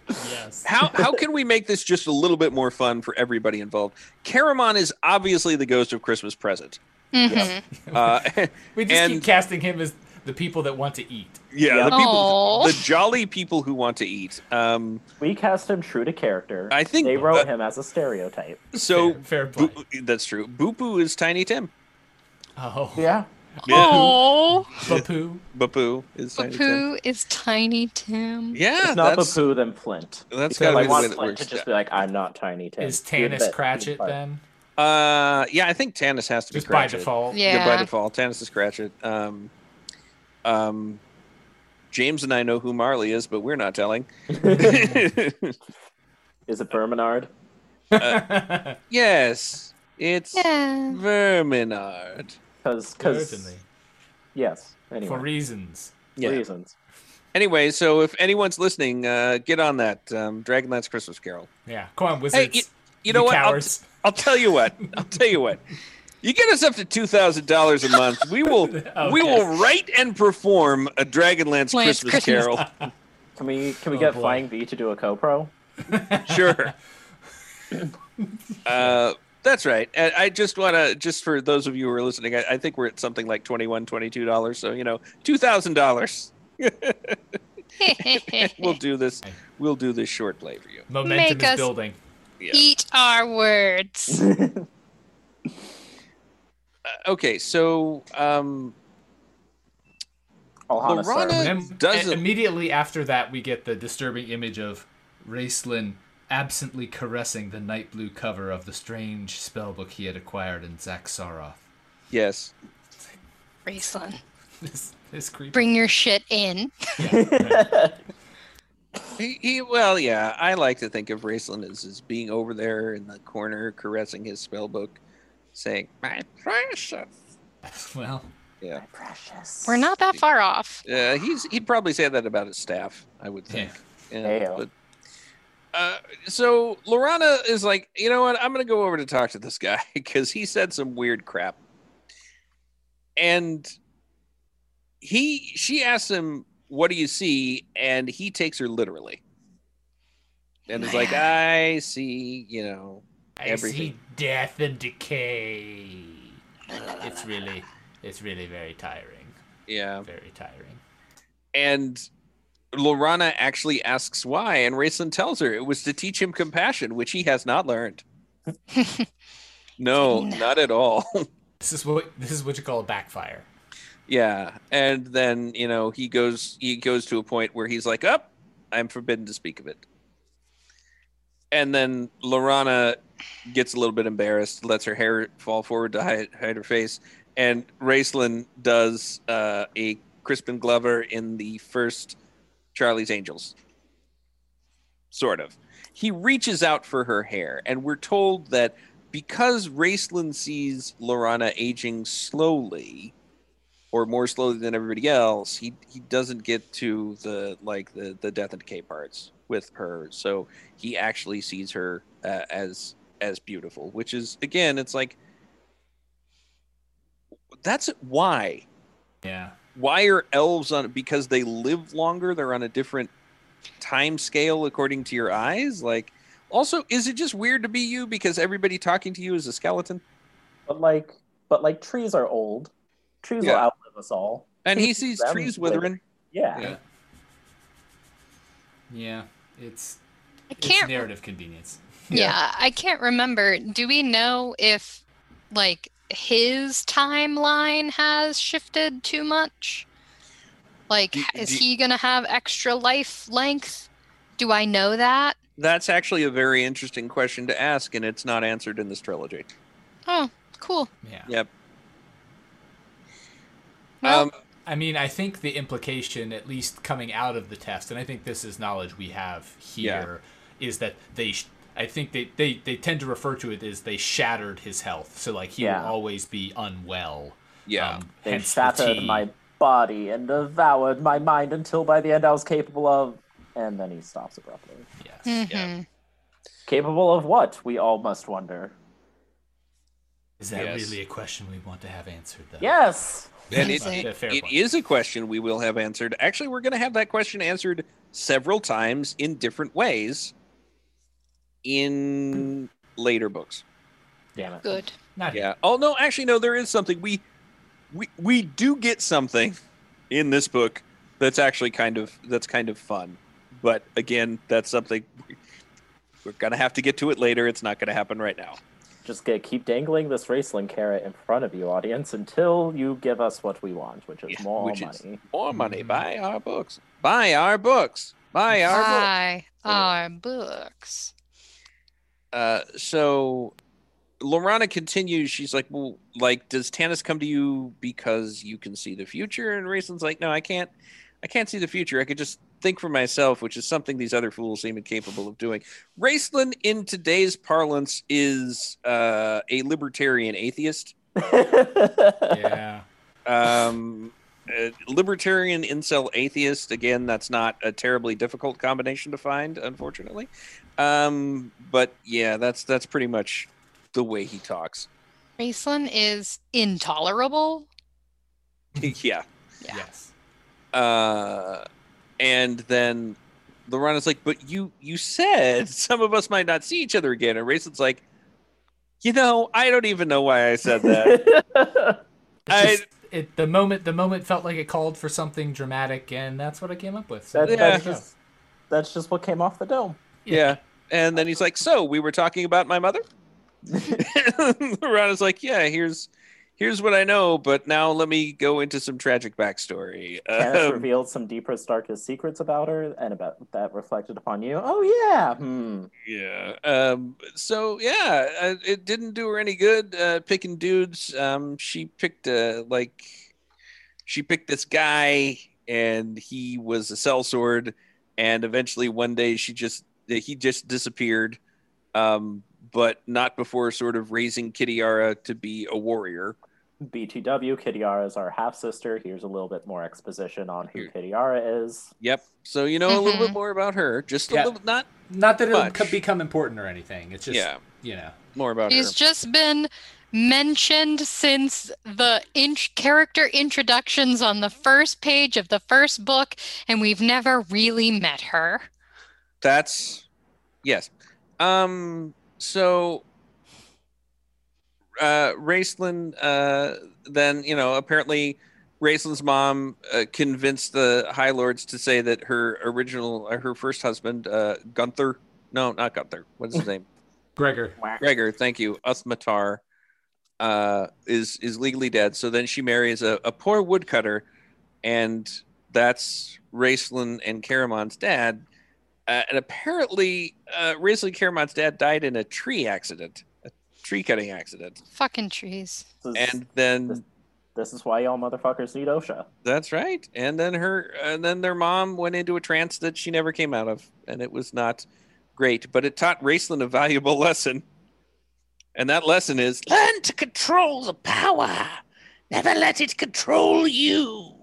yes. How how can we make this just a little bit more fun for everybody involved? Caramon is obviously the ghost of Christmas present. Mhm. Uh, We just and- keep casting him as the people that want to eat. yeah, Yeah. the people, Aw. the jolly people who want to eat. Um, we cast him true to character. I think they wrote uh, him as a stereotype. so. fair, fair play. Boo- that's true. Bupu is Tiny Tim. Oh, Yeah. Oh, Bupu. Bupu is Tiny Tim. Is Tiny Tim. Yeah, It's not that's Bupu then Flint. that's Because gotta I be the way want that Flint to works. just be like, I'm not Tiny Tim. Is You're Tanis best- Cratchit the then? Uh, yeah, I think Tanis has to be Just by default. Yeah. by default. Tanis is Cratchit. Um, um, James and I know who Marley is, but we're not telling. Is it Verminaard? yes. It's Yeah. Verminaard. Because Certainly. yes. Anyway. For reasons. Yeah. reasons. Anyway, so if anyone's listening, uh, get on that um, Dragonlance Christmas Carol. Yeah. Come on, wizards. you- You know what? I'll, Cowards. I'll tell you what. I'll tell you what. You get us up to two thousand dollars a month, we will we will write and perform a Dragonlance Christmas, Christmas. Carol. Can we can we Oh, get boy. Flying V to do a co-pro? sure. Uh, that's right. And I just want to, just for those of you who are listening, I, I think we're at something like $21, $22. So, you know, $2,000. We'll do this. We'll do this short play for you. Momentum Make is us- building. Yeah. Eat our words. Uh, okay. So, um, Laurana- Doesn't- immediately after that, we get the disturbing image of Raistlin absently caressing the night blue cover of the strange spellbook he had acquired in Xak Tsaroth. yes. Raistlin, This, this creepy. bring your shit in. He, he, well, yeah, I like to think of Raistlin as, as being over there in the corner, caressing his spell book, saying, My precious. Well, Yeah. Precious. We're not that far off. Uh, he's he'd probably say that about his staff, I would think. Yeah. Heyo. but, uh, so Laurana is like, you know what? I'm gonna go over to talk to this guy because he said some weird crap, and he she asks him, "What do you see?" and he takes her literally, and is like, "I see, you know, I Everything. See death and decay. It's really, it's really very tiring. yeah." Very tiring. And Laurana actually asks why, and Raistlin tells her it was to teach him compassion, which he has not learned. no, No. not at all. this is what this is what you call a backfire. yeah, and then you know he goes he goes to a point where he's like, "Up, I'm forbidden to speak of it." And then Laurana gets a little bit embarrassed, lets her hair fall forward to hide, hide her face, and Raistlin does uh, a Crispin Glover in the first Charlie's Angels. Sort of. He reaches out for her hair, and we're told that because Raistlin sees Laurana aging slowly, or more slowly than everybody else, he he doesn't get to the like the the death and decay parts with her. So he actually sees her uh, as as beautiful, which is again, it's like that's why Yeah. why are elves on because they live longer they're on a different time scale according to your eyes like also is it just weird to be you because everybody talking to you is a skeleton But like, but like trees are old. Trees will outlive us all. and he sees Them trees later. withering Yeah. Yeah. Yeah. It's I can't. narrative convenience. Yeah, I can't remember. Do we know if like his timeline has shifted too much? Like, Do- is do- he gonna have extra life length? Do I know that? that's actually a very interesting question to ask and it's not answered in this trilogy Oh, cool. Yeah. yep Well, um I mean, I think the implication, at least coming out of the test, and I think this is knowledge we have here, is that they. Sh- I think they, they, they tend to refer to it as they shattered his health, so like he Yeah. will always be unwell. yeah Um, They hence the shattered my body and devoured my mind until by the end I was capable of. And then he stops abruptly. Yes. mhm. Capable of what? We all must wonder. Is that Yes. really a question we want to have answered? Though? Yes. and it, it- yeah, fair it point. is a question we will have answered actually we're going to have that question answered several times in different ways in later books Damn it. Good. Not Yeah. Oh no, actually no, there is something we we we do get something in this book that's actually kind of that's kind of fun. But again, that's something we're gonna have to get to it later. It's not gonna happen right now. Just gonna keep dangling this Raistlin carrot in front of you, audience, until you give us what we want, which is Yeah, more which is- money. More money. Buy our books. Buy our books. Buy our books. Buy our books. Uh, so Laurana continues. She's like, "Well, like, does Tanis come to you because you can see the future?" And Raistlin's like, "No, I can't. I can't see the future. I could just think for myself, which is something these other fools seem incapable of doing. Raistlin, in today's parlance, is uh, a libertarian atheist. Yeah. Um, uh, libertarian incel atheist. Again, that's not a terribly difficult combination to find, unfortunately. Um, but yeah, that's that's pretty much the way he talks. Raistlin is intolerable. yeah. Yeah. Yes. Uh, and then Laurana's like, "But you you said some of us might not see each other again." And Raistlin's like, "You know, I don't even know why I said that." I- just- it the moment the moment felt like it called for something dramatic, and that's what I came up with. So That, there that's, just, that's just what came off the dome. yeah. And then he's like, "So we were talking about my mother." Laurana's like, "Yeah, here's here's what I know, but now let me go into some tragic backstory." Um, revealed some deepest, darkest secrets about her, and about that reflected upon you. Oh yeah, hmm. Yeah. Um, so yeah, uh, it didn't do her any good uh, picking dudes. Um, she picked uh, like she picked this guy, and he was a sellsword. And eventually, one day, she just he just disappeared. Um, but not before sort of raising Kitiara to be a warrior. BTW, Kitiara is our half sister. Here's a little bit more exposition on who Here. Kitiara is. Yep. So you know a little bit Mhm. more about her. Just a Yeah. little, not Not that it'll become important or anything. It's just yeah, you know. more about She's her. just been mentioned since the int- character introductions on the first page of the first book, and we've never really met her. That's yes. Um. So, uh, Raistlin. Uh, then you know, apparently, Raistlin's mom uh, convinced the High Lords to say that her original, uh, her first husband, uh, Gunther. No, not Gunther. What's his name? Gregor. Gregor. Thank you. uth Matar. Uh, is is legally dead. So then she marries a, a poor woodcutter, and that's Raistlin and Caramon's dad. Uh, and apparently, uh, Raistlin Caramon's dad died in a tree accident, tree cutting accident. Fucking trees. This is, And then this is why y'all motherfuckers need OSHA. that's right. And then her, and then their mom went into a trance that she never came out of, and it was not great. But it taught Raistlin a valuable lesson, and that lesson is learn to control the power. Never let it control you.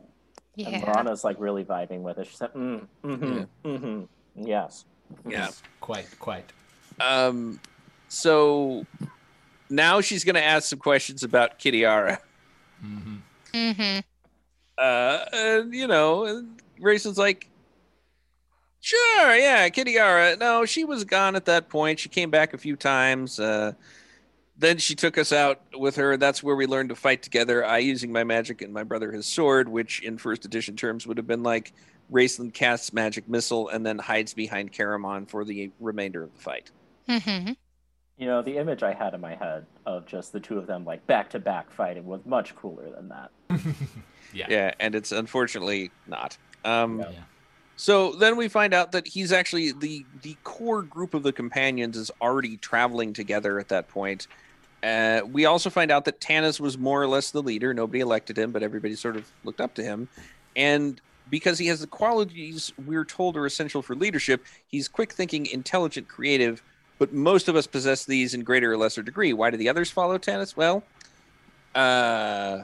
Yeah. And Yeah. Laurana's like really vibing with it. She said, mm, mm-hmm, mm-hmm, yes. Yeah. Quite, quite. Um, so now she's going to ask some questions about Kitiara. hmm Mm-hmm. Uh, and, you know, and Grayson's like, sure, yeah, Kitiara. No, she was gone at that point. She came back a few times. Uh, then she took us out with her. That's where we learned to fight together. I using my magic and my brother his sword, which in first edition terms would have been like Raistlin casts magic missile and then hides behind Caramon for the remainder of the fight. Mm-hmm. You know, the image I had in my head of just the two of them like back to back fighting was much cooler than that. Yeah. Yeah, and it's unfortunately not. Um, Yeah. So then we find out that he's actually the the core group of the companions is already traveling together at that point. Uh, we also find out that Tanis was more or less the leader. Nobody elected him, but everybody sort of looked up to him. And because he has the qualities we're told are essential for leadership, he's quick thinking, intelligent, creative. But most of us possess these in greater or lesser degree. Why do the others follow Tanis? Well, uh,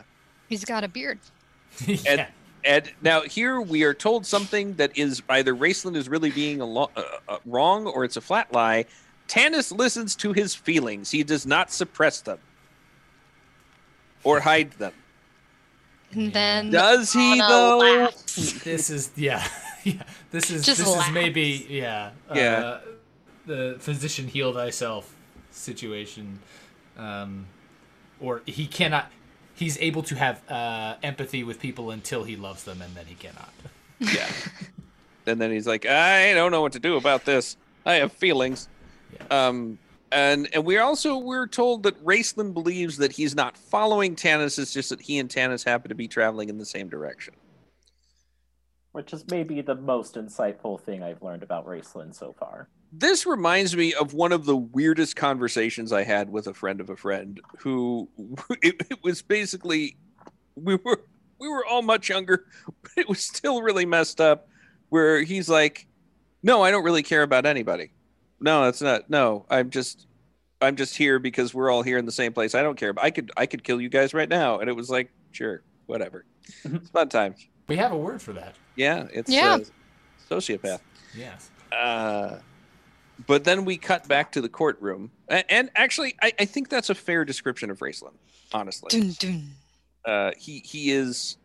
He's got a beard. yeah. and now here we are told something that is either Raistlin is really being a lo- uh, uh, wrong or it's a flat lie. Tanis listens to his feelings. He does not suppress them or hide them. And then Does he Anna though? laughs. this is yeah, yeah. This is Just this laughs. is maybe yeah. Yeah. Uh, the physician heal thyself situation, um, or he cannot. He's able to have uh, empathy with people until he loves them, and then he cannot. Yeah. and then he's like, I don't know what to do about this. I have feelings. Um, and and we're also we're told that Raistlin believes that he's not following Tanis. It's just that he and Tanis happen to be traveling in the same direction. Which is maybe the most insightful thing I've learned about Raistlin so far. This reminds me of one of the weirdest conversations I had with a friend of a friend who it, it was basically we were we were all much younger, but it was still really messed up. where he's like, "No, I don't really care about anybody. No, that's not. No, I'm just, I'm just here because we're all here in the same place. I don't care. I could, I could kill you guys right now." And it was like, sure, whatever. it's fun times. We have a word for that. Yeah, it's Yeah. Uh, sociopath. Yes. Uh, but then we cut back to the courtroom, and, and actually, I, I think that's a fair description of Raistlin. Honestly, Dun, dun. uh, he he is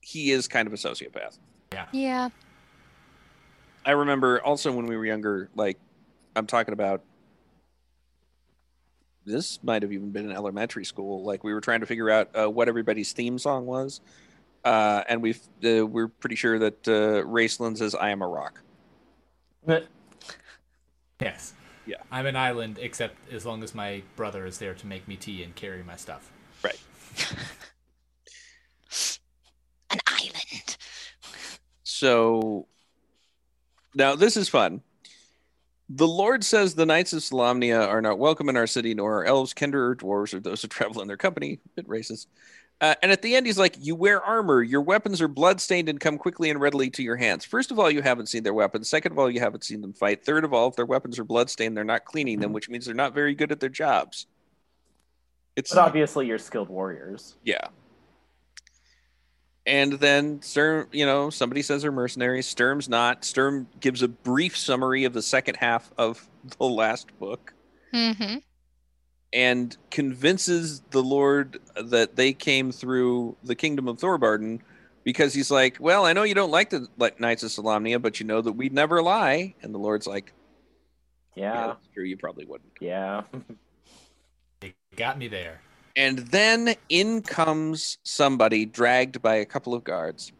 he is kind of a sociopath. Yeah. Yeah. I remember also when we were younger, like I'm talking about. This might have even been in elementary school. Like we were trying to figure out uh, what everybody's theme song was, uh, and we've uh, we're pretty sure that uh, Raistlin says "I am a rock." Yes. Yeah. I'm an island, except as long as my brother is there to make me tea and carry my stuff. Right. An island. So now this is fun. The Lord says the Knights of Solamnia are not welcome in our city, nor are elves, kender, or dwarves, or those who travel in their company. Bit racist. Uh, and at the end, he's like, You wear armor. Your weapons are bloodstained and come quickly and readily to your hands. First of all, you haven't seen their weapons. Second of all, you haven't seen them fight. Third of all, if their weapons are bloodstained, they're not cleaning them, which means they're not very good at their jobs. It's But obviously, you're skilled warriors. yeah. And then Sturm, you know, somebody says they're mercenaries. Sturm's not. Sturm gives a brief summary of the second half of the last book Mm-hmm. And convinces the Lord that they came through the kingdom of Thorbardin because he's like, Well, I know you don't like the like, Knights of Solamnia, but you know that we'd never lie. And the Lord's like, Yeah, Yeah, that's true. You probably wouldn't. yeah. It got me there. And then in comes somebody dragged by a couple of guards.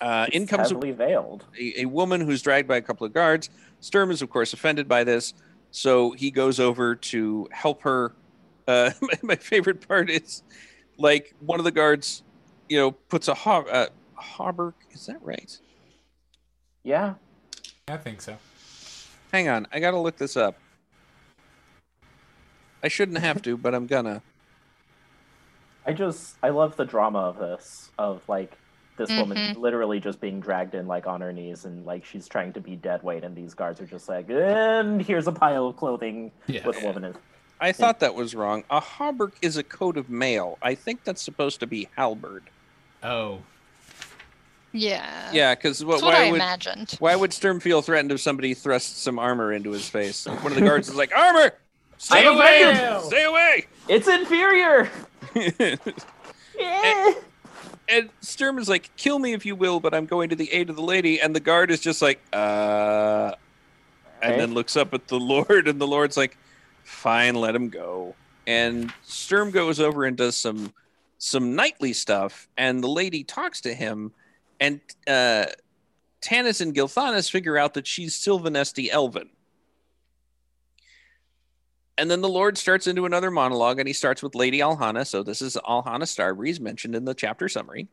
Uh, in It's comes a, heavily veiled. a, a woman who's dragged by a couple of guards. Sturm is, of course, offended by this, so he goes over to help her. Uh, my, my favorite part is like one of the guards, you know, puts a ha- uh, hauberk. Is that right? Yeah, I think so. Hang on, I gotta look this up. I shouldn't have to, but I'm gonna. I just I love the drama of this of like this woman Mhm. literally just being dragged in like on her knees and like she's trying to be dead weight and these guards are just like and here's a pile of clothing Yeah. with a woman in. I thought that was wrong. A hauberk is a coat of mail. I think that's supposed to be halberd. Oh, Yeah. Yeah, because what, what why I would imagined. why would Sturm feel threatened if somebody thrusts some armor into his face? One of the guards is like, "Armor, stay I'm away, stay away!" It's inferior. Yeah. and Sturm is like, "Kill me if you will, but I'm going to the aid of the lady." And the guard is just like, "Uh," and Okay. then looks up at the Lord, and the Lord's like, "Fine, let him go." And Sturm goes over and does some some knightly stuff, and the lady talks to him, and uh, Tanis and Gilthanas figure out that she's Silvanesti Elven. And then the Lord starts into another monologue, and he starts with Lady Alhana. So this is Alhana Starbreeze mentioned in the chapter summary.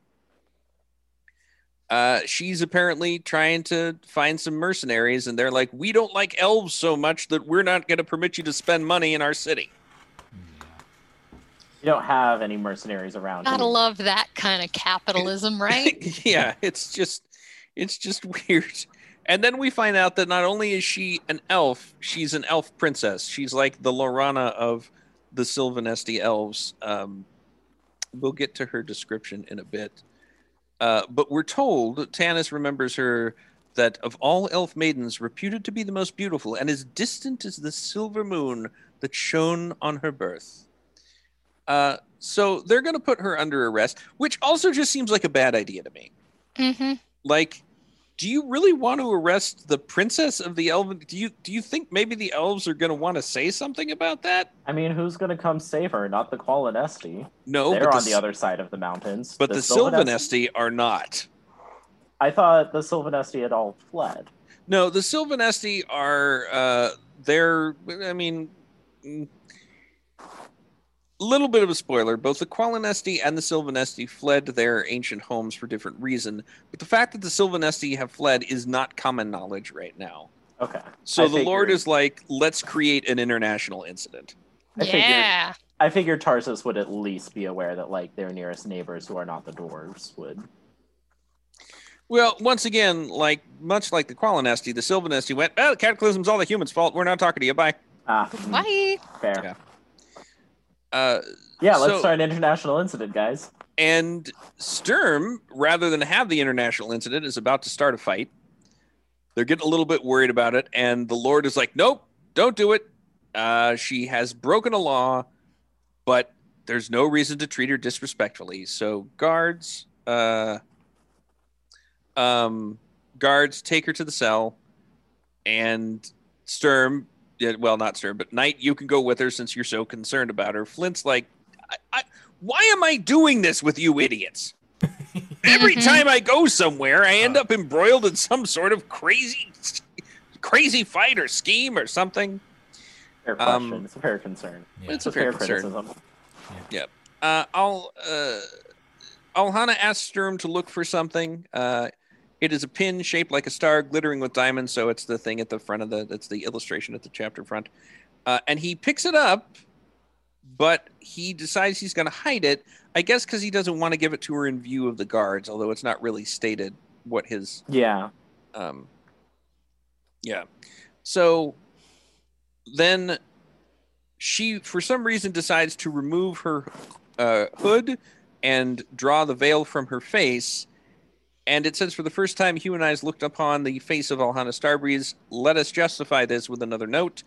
Uh, she's apparently trying to find some mercenaries, and they're like, "We don't like elves so much that we're not going to permit you to spend money in our city." You don't have any mercenaries around. Gotta love that kind of capitalism, right? yeah, it's just it's just weird. And then we find out that not only is she an elf, she's an elf princess. She's like the Laurana of the Silvanesti elves. Um, we'll get to her description in a bit. Uh, but we're told Tanis remembers her that of all elf maidens, reputed to be the most beautiful and as distant as the silver moon that shone on her birth. Uh, so they're going to put her under arrest, which also just seems like a bad idea to me. mm-hmm. Like, do you really want to arrest the princess of the elven? Do you do you think maybe the elves are going to want to say something about that? I mean, who's gonna come save her? Not the Qualinesti. No, They're on the, the other side of the mountains. but the, Silvanesti are not. I thought the Silvanesti had all fled. No, the Silvanesti are uh they're I mean little bit of a spoiler, both the Qualinesti and the Silvanesti fled their ancient homes for different reason, but the fact that the Silvanesti have fled is not common knowledge right now. Okay. So I the Lord is like, let's create an international incident. I figured- Yeah. I figured Tarsis would at least be aware that like their nearest neighbors who are not the dwarves would. Well, once again, like much like the Qualinesti, the Silvanesti went, "Oh, the Cataclysm's all the humans' fault. We're not talking to you. Bye." Ah, mm, Why? fair. Yeah. Uh, Yeah, let's So- start an international incident, guys. and Sturm, rather than have the international incident, is about to start a fight. They're getting a little bit worried about it, and the Lord is like, "Nope, don't do it. Uh, she has broken a law, but there's no reason to treat her disrespectfully." So guards, uh, um, guards take her to the cell, and Sturm, yeah, well, not Sturm, but Knight, you can go with her since you're so concerned about her. Flint's like, I, I, why am I doing this with you idiots? Every Mhm. time I go somewhere, I end up embroiled in some sort of crazy, crazy fight or scheme or something. Fair question. Um, it's a fair concern. Yeah. It's a It's fair fair concern. criticism. Uh, I'll uh, Alhana asks Sturm to look for something. Uh, it is a pin shaped like a star, glittering with diamonds. So it's the thing at the front of the. That's the illustration at the chapter front. Uh, and he picks it up, but he decides he's going to hide it. I guess because he doesn't want to give it to her in view of the guards. Although it's not really stated what his Yeah. um, yeah. So then she, for some reason, decides to remove her uh, hood and draw the veil from her face. And it says, for the first time, human eyes looked upon the face of Alhana Starbreeze. Let us justify this with another note.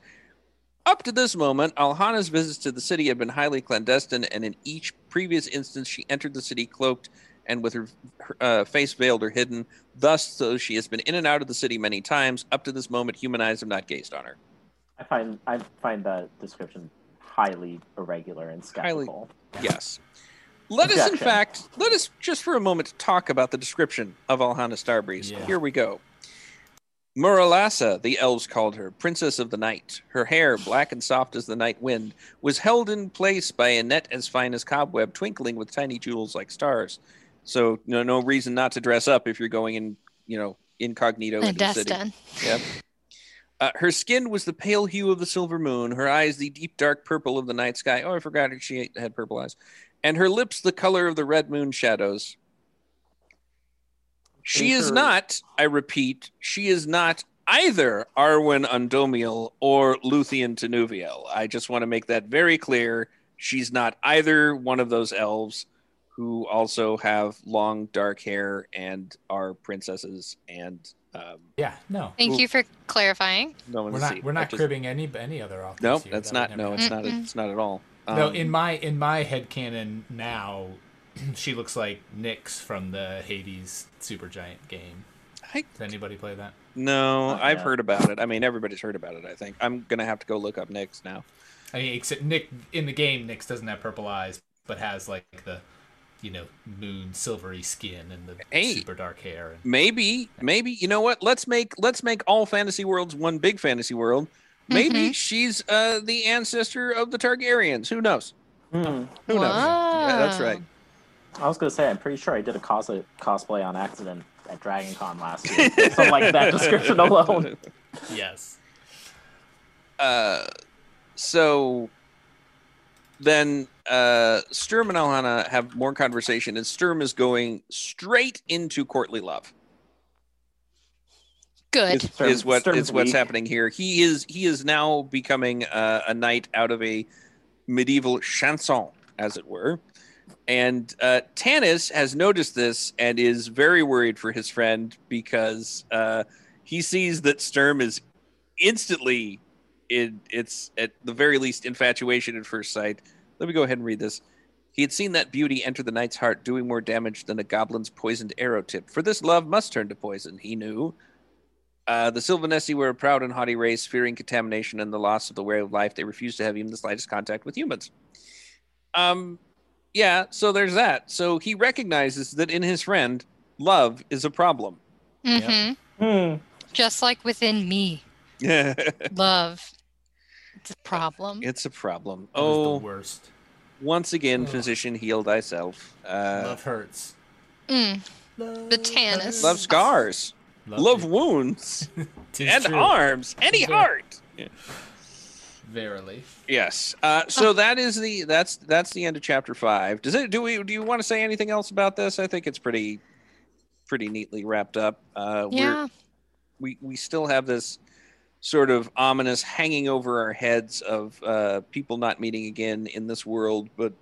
Up to this moment, Alhana's visits to the city have been highly clandestine, and in each previous instance, she entered the city cloaked and with her, her uh, face veiled or hidden. Thus, though she has been in and out of the city many times, up to this moment, human eyes have not gazed on her. I find I find that description highly irregular and Highly- Yes. Let us, in fact, let us just for a moment talk about the description of Alhana Starbreeze. Yeah. Here we go. Muralasa, the elves called her, princess of the night. Her hair, black and soft as the night wind, was held in place by a net as fine as cobweb, twinkling with tiny jewels like stars. So, no, no reason not to dress up if you're going in, you know, incognito into the city. Clandestine. Yep. Uh, her skin was the pale hue of the silver moon, her eyes the deep dark purple of the night sky. Oh, I forgot she had purple eyes. And her lips the color of the red moon shadows. She is not, I repeat, she is not either Arwen Undomiel or Luthien Tinúviel. I just want to make that very clear. She's not either one of those elves who also have long dark hair and are princesses and um, Yeah, no. Thank you for clarifying. no one We're not we're I not just- cribbing any any other authors. No, here. that's That not. No, never it's happen. not. It's not at all. No, Um, in my in my headcanon now, she looks like Nyx from the Hades Supergiant game. I- Does anybody play that? no, Not I've yet. heard about it. I mean, everybody's heard about it. I think I'm gonna have to go look up Nyx now. I mean, except Nick in the game, Nyx doesn't have purple eyes, but has like the, you know, moon silvery skin and the Hey. super dark hair. And, Maybe, maybe you know what? Let's make let's make all fantasy worlds one big fantasy world. Maybe she's uh, the ancestor of the Targaryens. Who knows? Hmm. Who knows? Yeah, that's right. I was gonna say I'm pretty sure I did a cos- cosplay on accident at Dragon Con last year. so like that description alone. yes. Uh, so then uh, Sturm and Alhana have more conversation, and Sturm is going straight into courtly love. Good. is, Sturm- is what Sturm's is what's weak. happening here. He is he is now becoming uh, a knight out of a medieval chanson, as it were. And uh, Tanis has noticed this and is very worried for his friend because uh, he sees that Sturm is instantly in it's at the very least infatuation at first sight. Let me go ahead and read this. He had seen that beauty enter the knight's heart, doing more damage than a goblin's poisoned arrow tip. For this love must turn to poison, he knew. Uh, the Silvanesti were a proud and haughty race, fearing contamination and the loss of the way of life. They refused to have even the slightest contact with humans. Um, yeah, so there's that. So he recognizes that in his friend, love is a problem. hmm Hmm. Just like within me, it's love. It's a problem. It's a problem. That Oh, the worst. once again, Ugh. physician, heal thyself. Uh, Love hurts. Mm. The Tanis. love scars, love wounds, and arms, any heart. Verily. Yes. Uh, so that is the that's that's the end of chapter five. Does it? Do we? Do you want to say anything else about this? I think it's pretty. pretty neatly wrapped up. Uh, we're- Yeah. we we still have this sort of ominous hanging over our heads of uh, people not meeting again in this world, but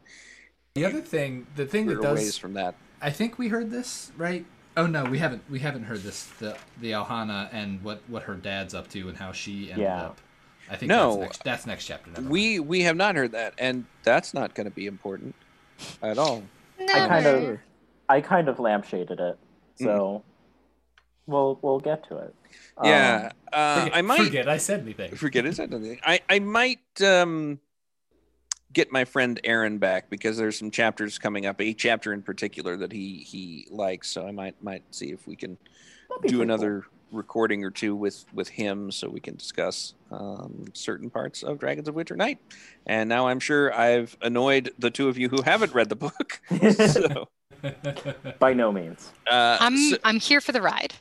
The other thing, the thing that does, from that. I think we heard this right. Oh no, we haven't. We haven't heard this. The the Alhana and what what her dad's up to and how she ended Yeah. up. I think No. that's next, that's next chapter. Never mind. We we have not heard that, and that's not going to be important at all. I kind of, I kind of lampshaded it, so we'll we'll get to it. Um, yeah, uh, forget, I might forget I said anything. forget is that anything? I I might um get my friend Aaron back because there's some chapters coming up. A chapter in particular that he he likes, so I might might see if we can do pretty another recording or two with with him so we can discuss um, certain parts of Dragons of Winter Night. And now I'm sure I've annoyed the two of you who haven't read the book. so, By no means. uh, I'm so- I'm here for the ride.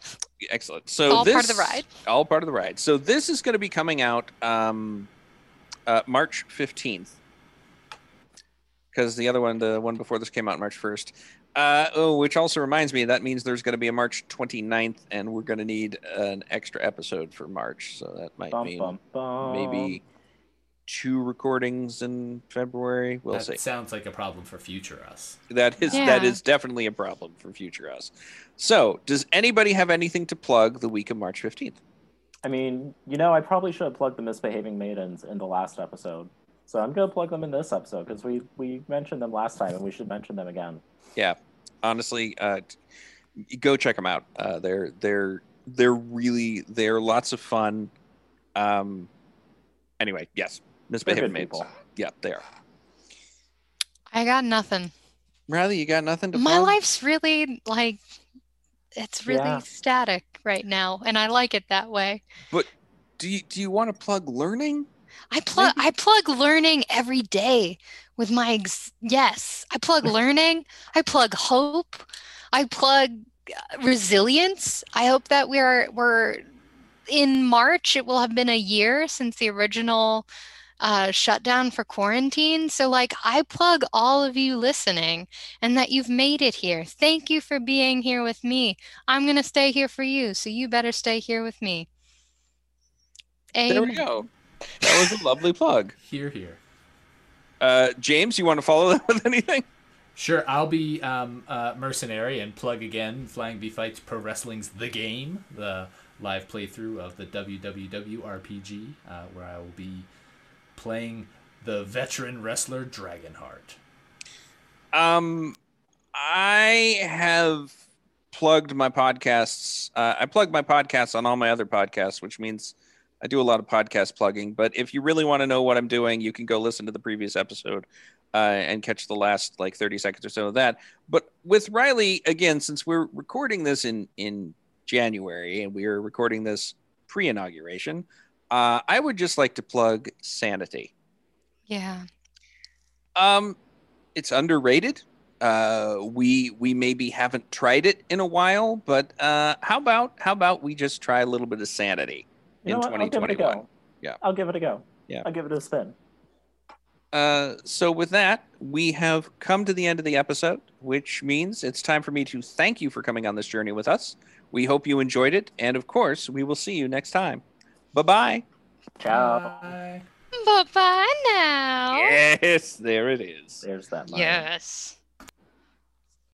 excellent. So All this, part of the ride. All part of the ride. So this is going to be coming out um, uh, March 15th. Because the other one, the one before this came out March 1st. Uh, oh, which also reminds me, that means there's going to be a March 29th, and we're going to need an extra episode for March. So that might Bum, mean bum, bum. maybe two recordings in February. We'll that see. sounds like a problem for future us. That is that Yeah. is definitely a problem for future us. So, does anybody have anything to plug the week of March 15th? I mean, you know, I probably should have plugged the misbehaving maidens in the last episode. So I'm gonna plug them in this episode because we we mentioned them last time and we should mention them again. Yeah, honestly, uh, go check them out. Uh, they're they're they're really they're lots of fun. Um, anyway, yes, They're misbehaving good people. Yeah, they are. I got nothing. Riley, you got nothing to My plug? life's really like it's really Yeah. static right now, and I like it that way. But do you do you want to plug learning? I plug I plug learning every day with my ex- yes. I plug learning. I plug hope. I plug uh, resilience. I hope that we're we're in March. It will have been a year since the original uh, shutdown for quarantine. So like I plug all of you listening and that you've made it here. Thank you for being here with me. I'm gonna stay here for you, so you better stay here with me. There we go. That was a lovely plug. Here, here. Uh, James, you want to follow that with anything? Sure, I'll be um, uh, mercenary and plug again. Flying V Fights Pro Wrestling's The Game, the live playthrough of the WWW RPG, uh, where I will be playing the veteran wrestler Dragonheart. Um, I have plugged my podcasts. Uh, I plug my podcasts on all my other podcasts, which means I do a lot of podcast plugging. But if you really want to know what I'm doing, you can go listen to the previous episode uh, and catch the last like 30 seconds or so of that. But with Riley, again, since we're recording this in in January and we are recording this pre-inauguration, uh, I would just like to plug Sanity. Yeah. Um, it's underrated. Uh, we we maybe haven't tried it in a while, but uh, how about how about we just try a little bit of sanity You in? I'll give it a 2021? go. Yeah. I'll give it a go. Yeah. I'll give it a spin. Uh, so with that, we have come to the end of the episode, which means it's time for me to thank you for coming on this journey with us. We hope you enjoyed it, and of course, we will see you next time. Bye bye. Ciao. Bye. Bye bye now. Yes, there it is. There's that. line. Yes.